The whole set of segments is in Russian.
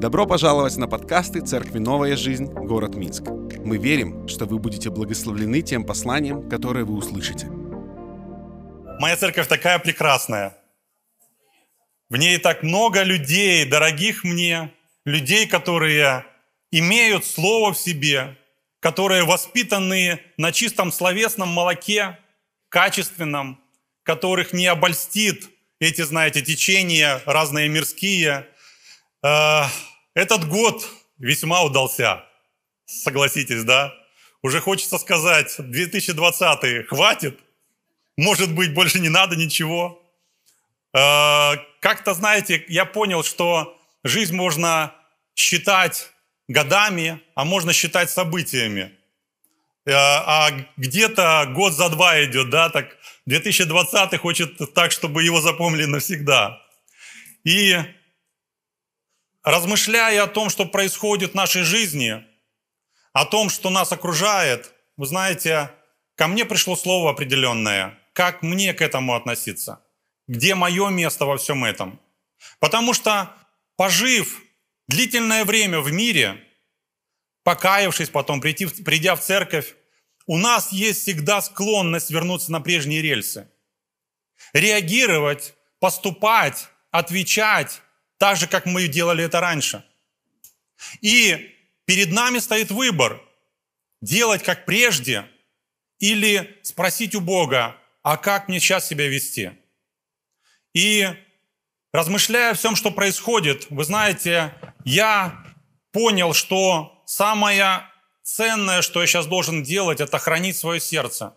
Добро пожаловать на подкасты Церкви «Новая жизнь. Город Минск». Мы верим, что вы будете благословлены тем посланием, которое вы услышите. Моя церковь такая прекрасная. В ней так много людей, дорогих мне, людей, которые имеют слово в себе, которые воспитаны на чистом словесном молоке, качественном, которых не обольстит эти, знаете, течения разные мирские. Этот год весьма удался, согласитесь, да? Уже хочется сказать, 2020 хватит, может быть, больше не надо ничего. Э, как-то, знаете, я понял, что жизнь можно считать годами, а можно считать событиями. Э, а где-то год за два идет, да, так 2020 хочет так, чтобы его запомнили навсегда. И размышляя о том, что происходит в нашей жизни, о том, что нас окружает, вы знаете, ко мне пришло слово определенное, как мне к этому относиться, где мое место во всем этом. Потому что, пожив длительное время в мире, покаявшись потом, прийти, придя в церковь, у нас есть всегда склонность вернуться на прежние рельсы. Реагировать, поступать, отвечать так же, как мы делали это раньше. И перед нами стоит выбор – делать как прежде или спросить у Бога, а как мне сейчас себя вести? И размышляя о всем, что происходит, вы знаете, я понял, что самое ценное, что я сейчас должен делать, это хранить свое сердце.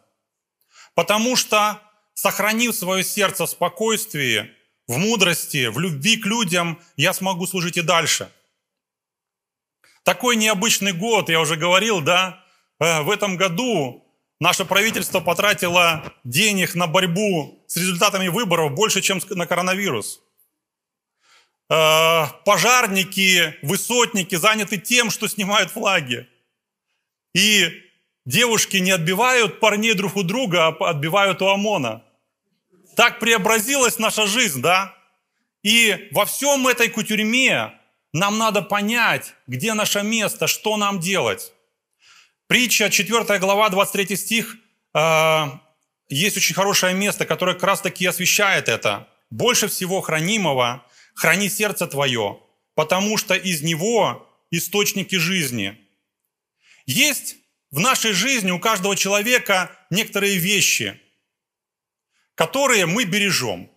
Потому что, сохранив свое сердце в спокойствии, в мудрости, в любви к людям, я смогу служить и дальше. Такой необычный год, я уже говорил, да, э, в этом году наше правительство потратило денег на борьбу с результатами выборов больше, чем на коронавирус. Э, пожарники, высотники заняты тем, что снимают флаги. И девушки не отбивают парней друг у друга, а отбивают у ОМОНа. Так преобразилась наша жизнь, да? И во всем этой кутюрьме нам надо понять, где наше место, что нам делать. Притча, 4 глава, 23 стих, э, есть очень хорошее место, которое как раз таки освещает это. «Больше всего хранимого храни сердце твое, потому что из него источники жизни». Есть в нашей жизни у каждого человека некоторые вещи, которые мы бережем.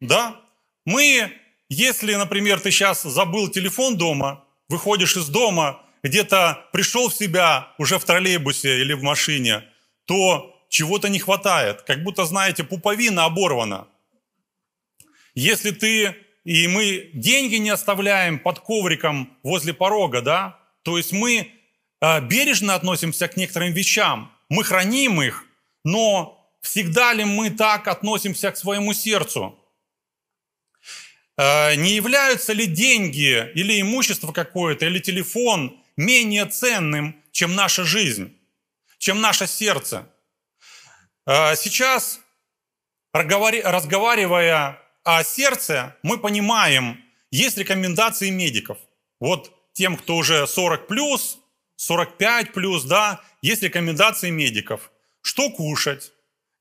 Да? Мы, если, например, ты сейчас забыл телефон дома, выходишь из дома, где-то пришел в себя уже в троллейбусе или в машине, то чего-то не хватает. Как будто, знаете, пуповина оборвана. Если ты и мы деньги не оставляем под ковриком возле порога, да, то есть мы э, бережно относимся к некоторым вещам, мы храним их, но всегда ли мы так относимся к своему сердцу? Э, не являются ли деньги или имущество какое-то, или телефон менее ценным, чем наша жизнь, чем наше сердце? Э, сейчас, разговаривая о сердце, мы понимаем, есть рекомендации медиков. Вот тем, кто уже 40 плюс, 45 плюс, да, есть рекомендации медиков. Что кушать,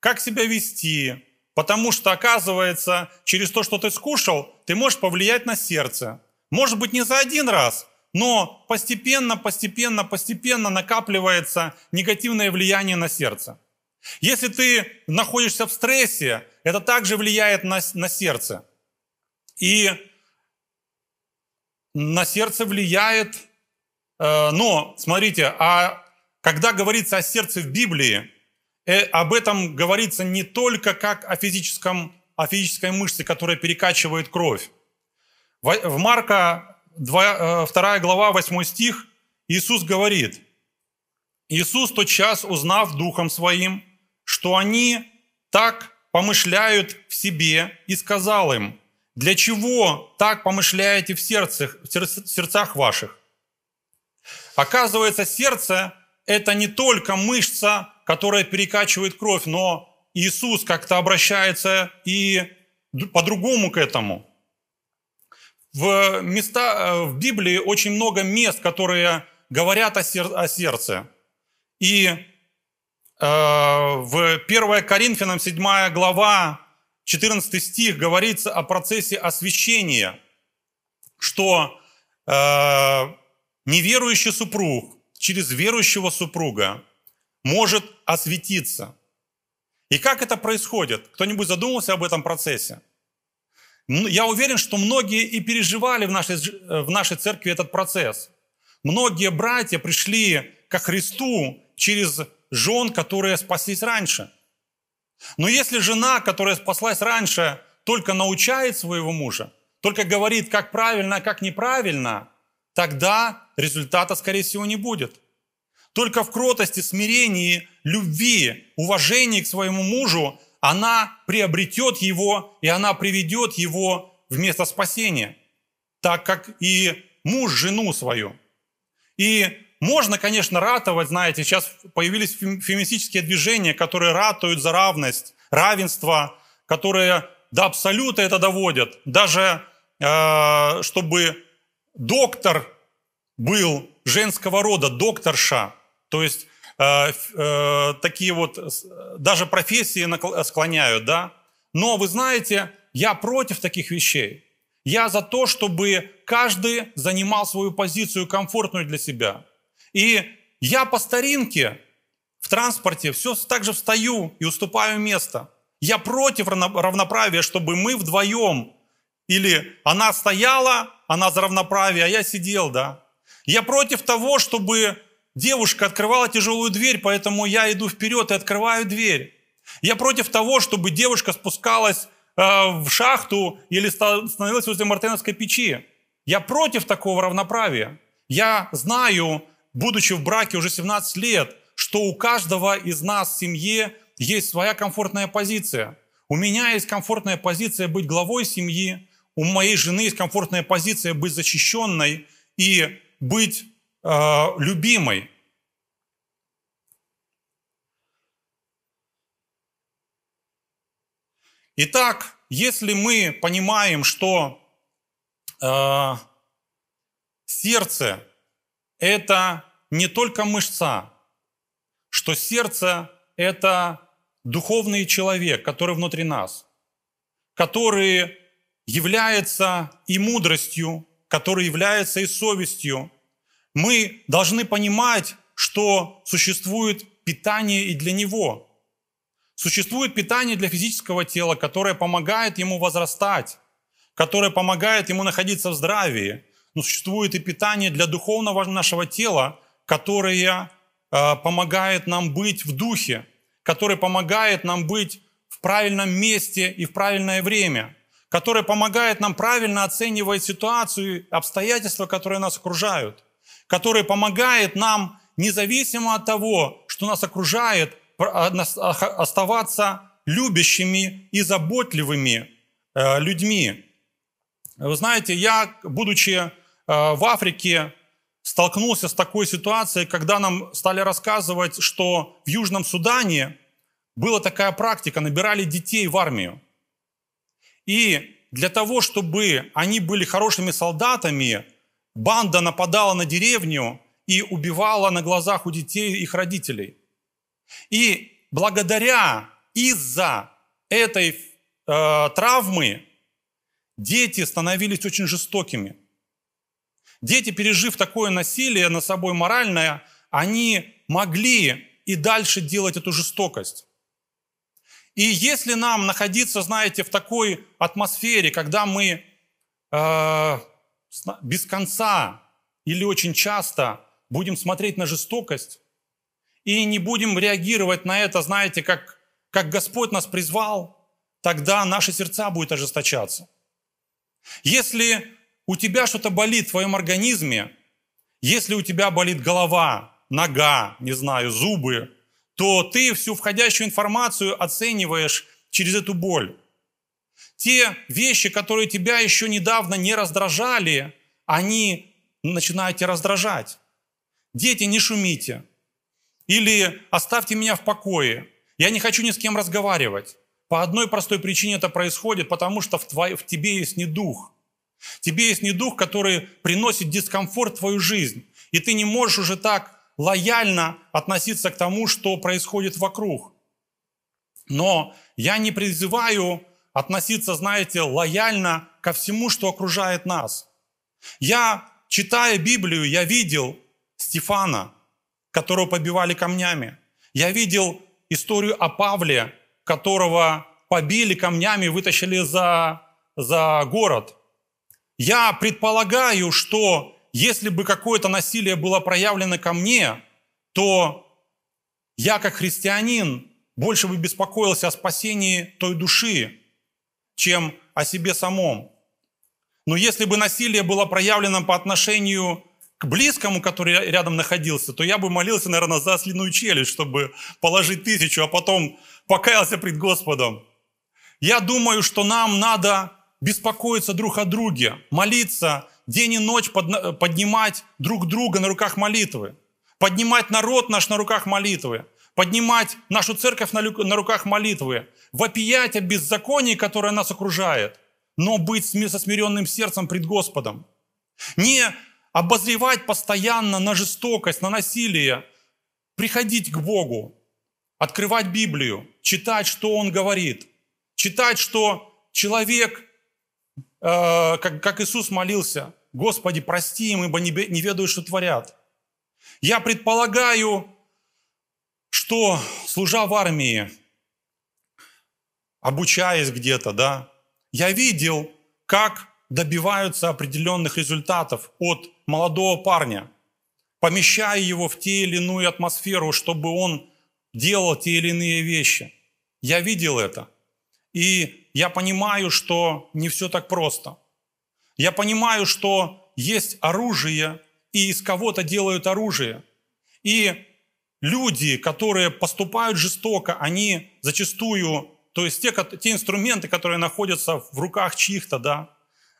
как себя вести, потому что, оказывается, через то, что ты скушал, ты можешь повлиять на сердце. Может быть, не за один раз, но постепенно, постепенно, постепенно накапливается негативное влияние на сердце. Если ты находишься в стрессе, это также влияет на, на сердце. И на сердце влияет, э, но, смотрите, а когда говорится о сердце в Библии, об этом говорится не только как о, физическом, о физической мышце, которая перекачивает кровь. В, Марка 2, 2 э, глава 8 стих Иисус говорит, Иисус тот час, узнав духом своим, что они так помышляют в себе, и сказал им, для чего так помышляете в сердцах, в сердцах ваших? Оказывается, сердце – это не только мышца, которая перекачивает кровь, но Иисус как-то обращается и по-другому к этому. в, места, э, в Библии очень много мест, которые говорят о, сер, о сердце. И э, в 1 Коринфянам 7 глава, 14 стих говорится о процессе освящения, что э, неверующий супруг через верующего супруга может осветиться. И как это происходит? Кто-нибудь задумался об этом процессе? Я уверен, что многие и переживали в нашей, в нашей церкви этот процесс. Многие братья пришли ко Христу через жен, которые спаслись раньше. Но если жена, которая спаслась раньше, только научает своего мужа, только говорит, как правильно, а как неправильно, тогда результата, скорее всего, не будет. Только в кротости, смирении, любви, уважении к своему мужу она приобретет его, и она приведет его в место спасения, так как и муж жену свою. И можно, конечно, ратовать, знаете, сейчас появились феминистические движения, которые ратуют за равность, равенство, которые до абсолюта это доводят. Даже э, чтобы доктор был женского рода, докторша, то есть Э, э, такие вот даже профессии склоняют, да. Но вы знаете, я против таких вещей. Я за то, чтобы каждый занимал свою позицию комфортную для себя. И я по старинке в транспорте все так же встаю и уступаю место. Я против равноправия, чтобы мы вдвоем, или она стояла, она за равноправие, а я сидел, да. Я против того, чтобы Девушка открывала тяжелую дверь, поэтому я иду вперед и открываю дверь. Я против того, чтобы девушка спускалась э, в шахту или становилась возле мартеновской печи. Я против такого равноправия. Я знаю, будучи в браке уже 17 лет, что у каждого из нас в семье есть своя комфортная позиция. У меня есть комфортная позиция быть главой семьи, у моей жены есть комфортная позиция быть защищенной и быть э, любимой. Итак, если мы понимаем, что э, сердце это не только мышца, что сердце это духовный человек, который внутри нас, который является и мудростью, который является и совестью, мы должны понимать, что существует питание и для него. Существует питание для физического тела, которое помогает ему возрастать, которое помогает ему находиться в здравии. Но существует и питание для духовного нашего тела, которое э, помогает нам быть в духе, которое помогает нам быть в правильном месте и в правильное время, которое помогает нам правильно оценивать ситуацию, обстоятельства, которые нас окружают – который помогает нам, независимо от того, что нас окружает, а, оставаться любящими и заботливыми э, людьми. Вы знаете, я, будучи э, в Африке, столкнулся с такой ситуацией, когда нам стали рассказывать, что в Южном Судане была такая практика, набирали детей в армию. И для того, чтобы они были хорошими солдатами, банда нападала на деревню и убивала на глазах у детей их родителей. И благодаря, из-за этой э, травмы дети становились очень жестокими. Дети, пережив такое насилие над собой моральное, они могли и дальше делать эту жестокость. И если нам находиться, знаете, в такой атмосфере, когда мы э, без конца или очень часто будем смотреть на жестокость и не будем реагировать на это, знаете, как, как Господь нас призвал, тогда наши сердца будут ожесточаться. Если у тебя что-то болит в твоем организме, если у тебя болит голова, нога, не знаю, зубы, то ты всю входящую информацию оцениваешь через эту боль. Те вещи, которые тебя еще недавно не раздражали, они начинают тебя раздражать. Дети, не шумите. Или оставьте меня в покое. Я не хочу ни с кем разговаривать. По одной простой причине это происходит, потому что в, твой, в тебе есть не дух. Тебе есть недух, который приносит дискомфорт в твою жизнь. И ты не можешь уже так лояльно относиться к тому, что происходит вокруг. Но я не призываю относиться, знаете, лояльно ко всему, что окружает нас. Я, читая Библию, я видел Стефана, которого побивали камнями. Я видел историю о Павле, которого побили камнями, вытащили за, за город. Я предполагаю, что если бы какое-то насилие было проявлено ко мне, то я как христианин больше бы беспокоился о спасении той души, чем о себе самом. Но если бы насилие было проявлено по отношению к близкому, который рядом находился, то я бы молился, наверное, за ослиную челюсть, чтобы положить тысячу, а потом покаялся пред Господом. Я думаю, что нам надо беспокоиться друг о друге, молиться, день и ночь поднимать друг друга на руках молитвы, поднимать народ наш на руках молитвы, поднимать нашу церковь на руках молитвы, вопиять о беззаконии, которое нас окружает, но быть со смиренным сердцем пред Господом. Не обозревать постоянно на жестокость, на насилие, приходить к Богу, открывать Библию, читать, что Он говорит, читать, что человек, э, как, как Иисус молился, «Господи, прости им, ибо не, не ведают, что творят». Я предполагаю, что, служа в армии, обучаясь где-то, да, я видел, как добиваются определенных результатов от молодого парня, помещая его в те или иную атмосферу, чтобы он делал те или иные вещи. Я видел это. И я понимаю, что не все так просто. Я понимаю, что есть оружие, и из кого-то делают оружие. И люди, которые поступают жестоко, они зачастую, то есть те, те инструменты, которые находятся в руках чьих-то, да,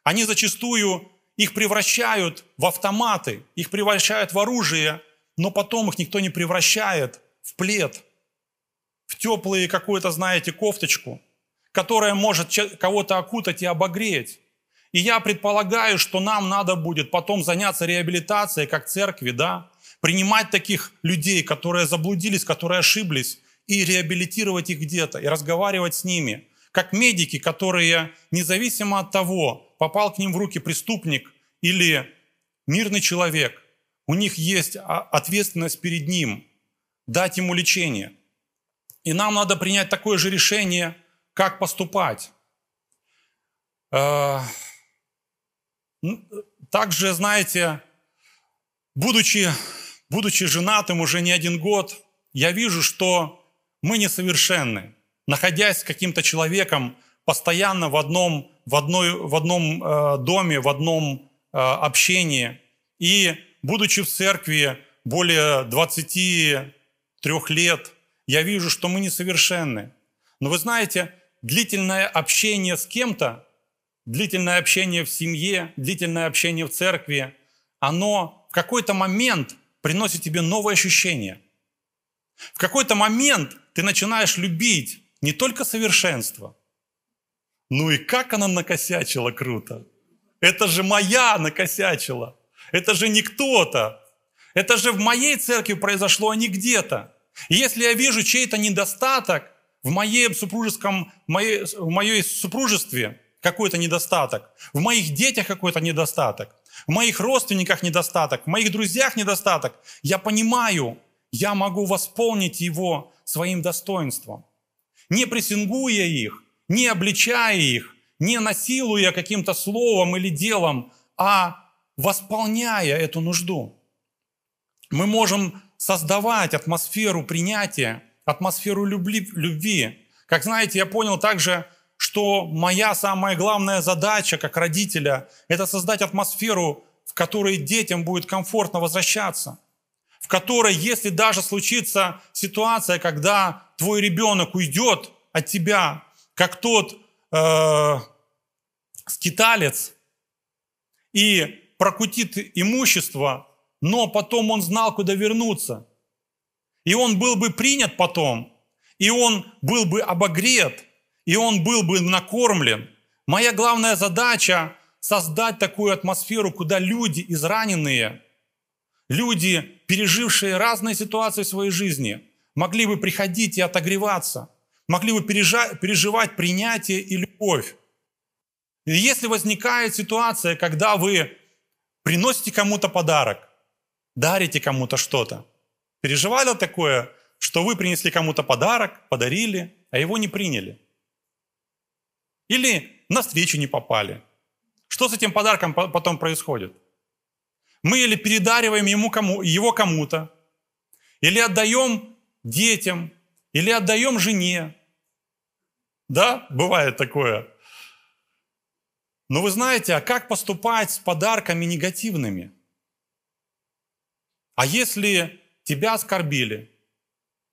они зачастую их превращают в автоматы, их превращают в оружие, но потом их никто не превращает в плед, в теплые какую-то, знаете, кофточку, которая может кого-то окутать и обогреть. И я предполагаю, что нам надо будет потом заняться реабилитацией как церкви, да, принимать таких людей, которые заблудились, которые ошиблись, и реабилитировать их где-то, и разговаривать с ними, как медики, которые, независимо от того, попал к ним в руки преступник или мирный человек, у них есть ответственность перед ним дать ему лечение. И нам надо принять такое же решение, как поступать. Э, также, знаете, будучи будучи женатым уже не один год, я вижу, что мы несовершенны. Находясь с каким-то человеком постоянно в одном, в одной, в одном э, доме, в одном э, общении, и будучи в церкви более 23 лет, я вижу, что мы несовершенны. Но вы знаете, длительное общение с кем-то, длительное общение в семье, длительное общение в церкви, оно в какой-то момент приносит тебе новые ощущения. В какой-то момент ты начинаешь любить не только совершенство, ну и как она накосячила круто. Это же моя накосячила. Это же не кто-то. Это же в моей церкви произошло, а не где-то. И если я вижу чей-то недостаток в моем супружеском, в моей, в моей супружестве, какой-то недостаток, в моих детях какой-то недостаток, в моих родственниках недостаток, в моих друзьях недостаток, я понимаю, я могу восполнить его своим достоинством. Не прессингуя их, не обличая их, не насилуя каким-то словом или делом, а восполняя эту нужду. Мы можем создавать атмосферу принятия, атмосферу любви. любви. Как знаете, я понял также, что моя самая главная задача как родителя – это создать атмосферу, в которой детям будет комфортно возвращаться, которой, если даже случится ситуация, когда твой ребенок уйдет от тебя, как тот э, скиталец, и прокутит имущество, но потом он знал, куда вернуться. И он был бы принят потом, и он был бы обогрет – и он был бы накормлен. Моя главная задача создать такую атмосферу, куда люди израненные, люди, пережившие разные ситуации в своей жизни, могли бы приходить и отогреваться, могли бы переживать принятие и любовь. И если возникает ситуация, когда вы приносите кому-то подарок, дарите кому-то что-то, переживали такое, что вы принесли кому-то подарок, подарили, а его не приняли? Или на встречу не попали? Что с этим подарком потом происходит? Мы или передариваем ему кому, его кому-то, или отдаем детям, или отдаем жене. Да, бывает такое. Но вы знаете, а как поступать с подарками негативными? А если тебя оскорбили?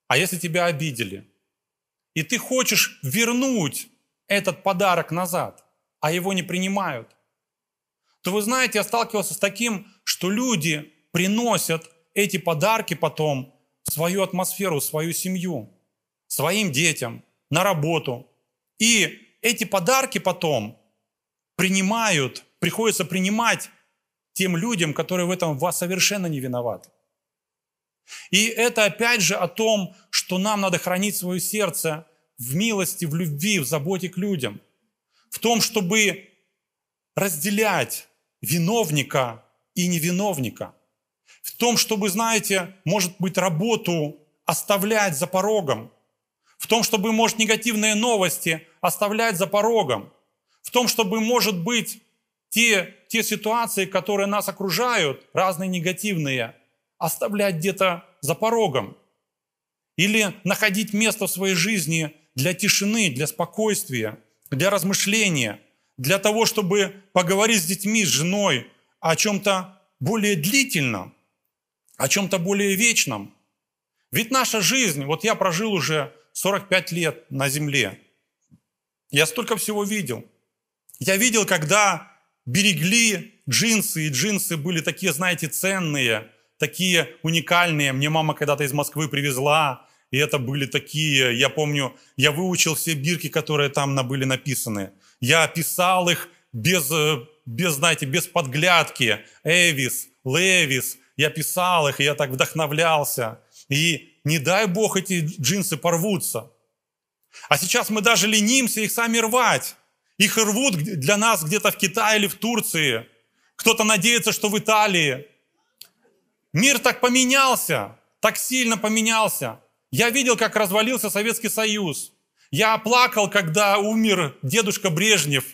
А если тебя обидели? И ты хочешь вернуть этот подарок назад, а его не принимают, то вы знаете, я сталкивался с таким, что люди приносят эти подарки потом в свою атмосферу, в свою семью, своим детям, на работу. И эти подарки потом принимают, приходится принимать тем людям, которые в этом вас совершенно не виноваты. И это опять же о том, что нам надо хранить свое сердце в милости, в любви, в заботе к людям. В том, чтобы разделять виновника и невиновника. В том, чтобы, знаете, может быть, работу оставлять за порогом. В том, чтобы, может, негативные новости оставлять за порогом в том, чтобы, может быть, те, те ситуации, которые нас окружают, разные негативные, оставлять где-то за порогом. Или находить место в своей жизни для тишины, для спокойствия, для размышления, для того, чтобы поговорить с детьми, с женой о чем-то более длительном, о чем-то более вечном. Ведь наша жизнь, вот я прожил уже 45 лет на земле, я столько всего видел – я видел, когда берегли джинсы, и джинсы были такие, знаете, ценные, такие уникальные. Мне мама когда-то из Москвы привезла, и это были такие, я помню, я выучил все бирки, которые там были написаны. Я писал их без, э, без знаете, без подглядки. Эвис, Левис, я писал их, и я так вдохновлялся. И не дай бог эти джинсы порвутся. А сейчас мы даже ленимся их сами рвать. Их рвут для нас где-то в Китае или в Турции. Кто-то надеется, что в Италии. Мир так поменялся, так сильно поменялся. Я видел, как развалился Советский Союз. Я плакал, когда умер дедушка Брежнев.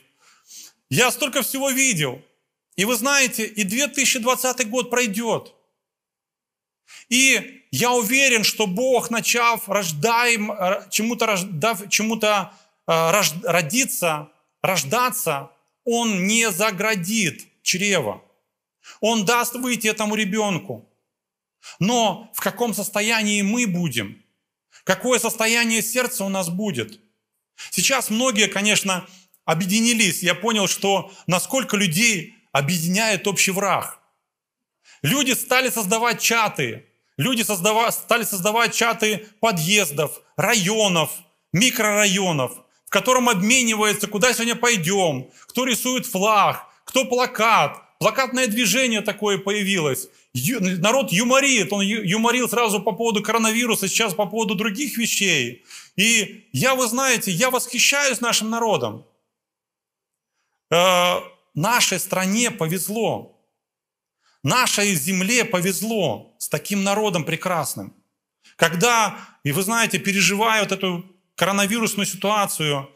Я столько всего видел. И вы знаете, и 2020 год пройдет. И я уверен, что Бог, начав рождаем, э, чему-то, чему-то э, родиться, рождаться, он не заградит чрево. Он даст выйти этому ребенку. Но в каком состоянии мы будем? Какое состояние сердца у нас будет? Сейчас многие, конечно, объединились. Я понял, что насколько людей объединяет общий враг. Люди стали создавать чаты. Люди создава, стали создавать чаты подъездов, районов, микрорайонов котором обменивается, куда сегодня пойдем, кто рисует флаг, кто плакат. Плакатное движение такое появилось. Ю, народ юморит, он юморил сразу по поводу коронавируса, сейчас по поводу других вещей. И я, вы знаете, я восхищаюсь нашим народом. Э, нашей стране повезло. Нашей земле повезло с таким народом прекрасным. Когда, и вы знаете, переживают эту коронавирусную ситуацию,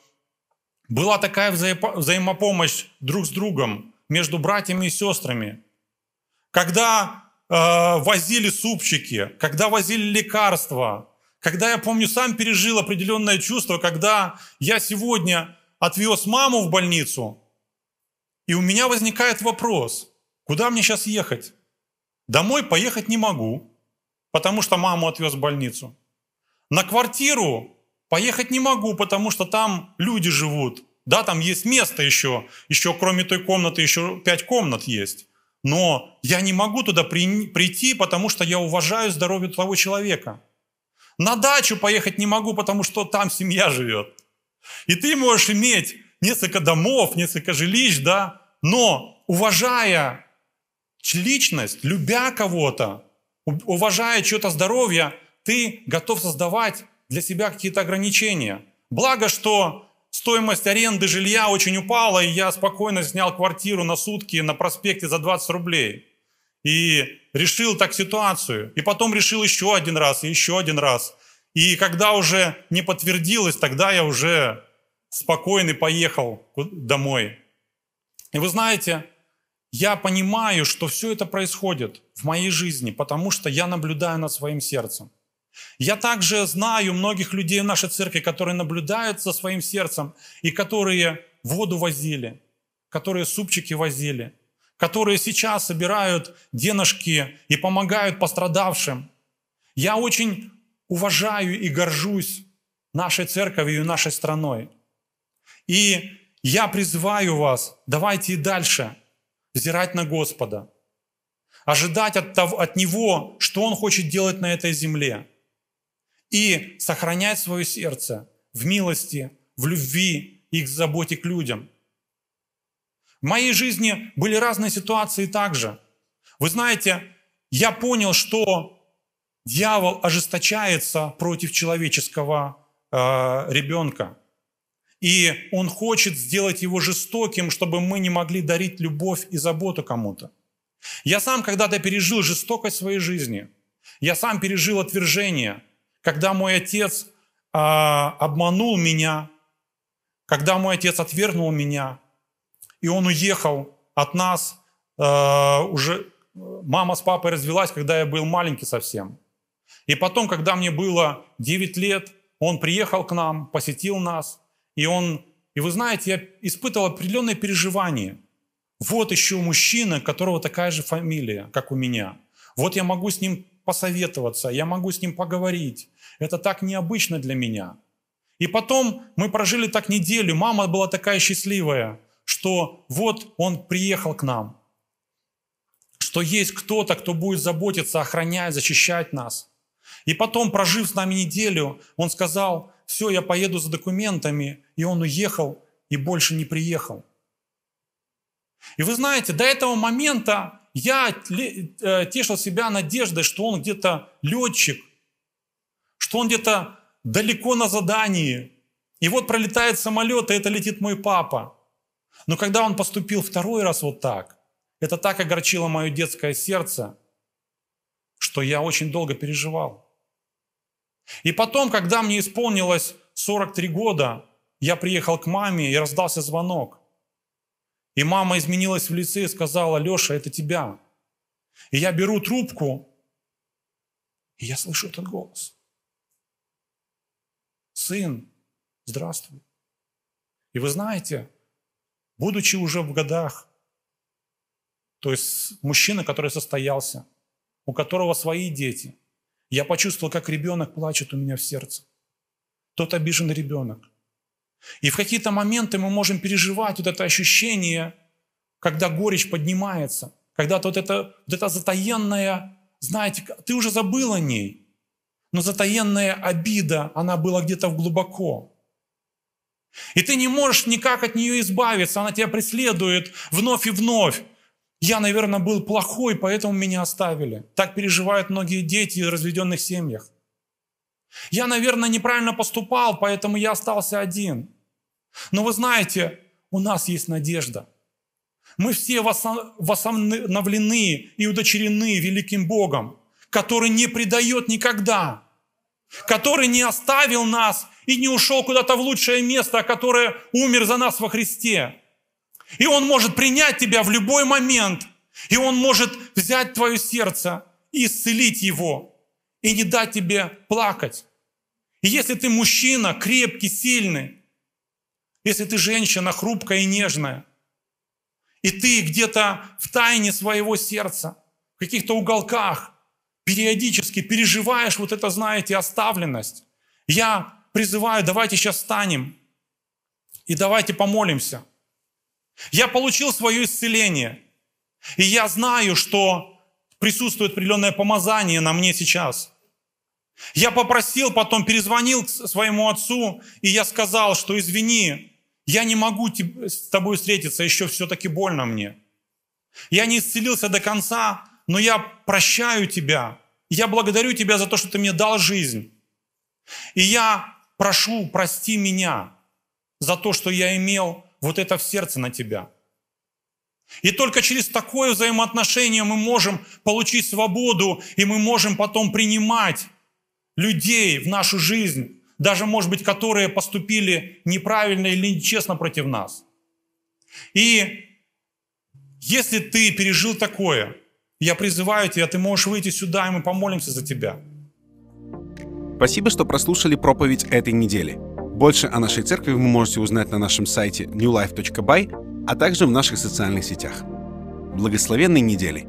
была такая взаимо- взаимопомощь друг с другом между братьями и сестрами. Когда э, возили супчики, когда возили лекарства, когда я помню, сам пережил определенное чувство, когда я сегодня отвез маму в больницу, и у меня возникает вопрос, куда мне сейчас ехать? Домой поехать не могу, потому что маму отвез в больницу. На квартиру Поехать не могу, потому что там люди живут. Да, там есть место еще. Еще кроме той комнаты еще пять комнат есть. Но я не могу туда при, прийти, потому что я уважаю здоровье того человека. На дачу поехать не могу, потому что там семья живет. И ты можешь иметь несколько домов, несколько жилищ, да, но уважая личность, любя кого-то, уважая чье-то здоровье, ты готов создавать для себя какие-то ограничения. Благо, что стоимость аренды жилья очень упала, и я спокойно снял квартиру на сутки на проспекте за 20 рублей. И решил так ситуацию. И потом решил еще один раз, и еще один раз. И когда уже не подтвердилось, тогда я уже спокойный поехал домой. И вы знаете, я понимаю, что все это происходит в моей жизни, потому что я наблюдаю над своим сердцем. Я также знаю многих людей в нашей церкви, которые наблюдают за своим сердцем и которые воду возили, которые супчики возили, которые сейчас собирают денежки и помогают пострадавшим. Я очень уважаю и горжусь нашей церковью и нашей страной. И я призываю вас, давайте и дальше взирать на Господа, ожидать от, того, от Него, что Он хочет делать на этой земле, и сохранять свое сердце в милости, в любви и к заботе к людям. В моей жизни были разные ситуации также. Вы знаете, я понял, что дьявол ожесточается против человеческого э, ребенка. И он хочет сделать его жестоким, чтобы мы не могли дарить любовь и заботу кому-то. Я сам когда-то пережил жестокость своей жизни. Я сам пережил отвержение, когда мой отец э, обманул меня, когда мой отец отвергнул меня, и он уехал от нас, э, уже мама с папой развелась, когда я был маленький совсем. И потом, когда мне было 9 лет, он приехал к нам, посетил нас, и он, и вы знаете, я испытывал определенное переживание. Вот еще мужчина, которого такая же фамилия, как у меня. Вот я могу с ним посоветоваться, я могу с ним поговорить. Это так необычно для меня. И потом мы прожили так неделю, мама была такая счастливая, что вот он приехал к нам, что есть кто-то, кто будет заботиться, охранять, защищать нас. И потом, прожив с нами неделю, он сказал, все, я поеду за документами, и он уехал и больше не приехал. И вы знаете, до этого момента я э, тешил себя надеждой, что он где-то летчик, что он где-то далеко на задании. И вот пролетает самолет, и это летит мой папа. Но когда он поступил второй раз вот так, это так огорчило мое детское сердце, что я очень долго переживал. И потом, когда мне исполнилось 43 года, я приехал к маме и раздался звонок. И мама изменилась в лице и сказала, Леша, это тебя. И я беру трубку, и я слышу этот голос. Сын, здравствуй. И вы знаете, будучи уже в годах, то есть мужчина, который состоялся, у которого свои дети – я почувствовал, как ребенок плачет у меня в сердце. Тот обиженный ребенок. И в какие-то моменты мы можем переживать вот это ощущение, когда горечь поднимается, когда вот это, вот это затаенная, знаете, ты уже забыл о ней, но затаенная обида, она была где-то глубоко. И ты не можешь никак от нее избавиться, она тебя преследует вновь и вновь. Я, наверное, был плохой, поэтому меня оставили. Так переживают многие дети в разведенных семьях. Я, наверное, неправильно поступал, поэтому я остался один. Но вы знаете, у нас есть надежда. Мы все восстановлены и удочерены великим Богом, который не предает никогда, который не оставил нас и не ушел куда-то в лучшее место, а который умер за нас во Христе. И Он может принять тебя в любой момент. И Он может взять твое сердце и исцелить его. И не дать тебе плакать. И если ты мужчина, крепкий, сильный, если ты женщина, хрупкая и нежная, и ты где-то в тайне своего сердца, в каких-то уголках, периодически переживаешь вот это, знаете, оставленность, я призываю, давайте сейчас встанем и давайте помолимся – я получил свое исцеление. И я знаю, что присутствует определенное помазание на мне сейчас. Я попросил, потом перезвонил к своему отцу, и я сказал, что извини, я не могу с тобой встретиться, еще все-таки больно мне. Я не исцелился до конца, но я прощаю тебя. Я благодарю тебя за то, что ты мне дал жизнь. И я прошу, прости меня за то, что я имел вот это в сердце на тебя. И только через такое взаимоотношение мы можем получить свободу, и мы можем потом принимать людей в нашу жизнь, даже, может быть, которые поступили неправильно или нечестно против нас. И если ты пережил такое, я призываю тебя, ты можешь выйти сюда, и мы помолимся за тебя. Спасибо, что прослушали проповедь этой недели. Больше о нашей церкви вы можете узнать на нашем сайте newlife.by, а также в наших социальных сетях. Благословенной недели!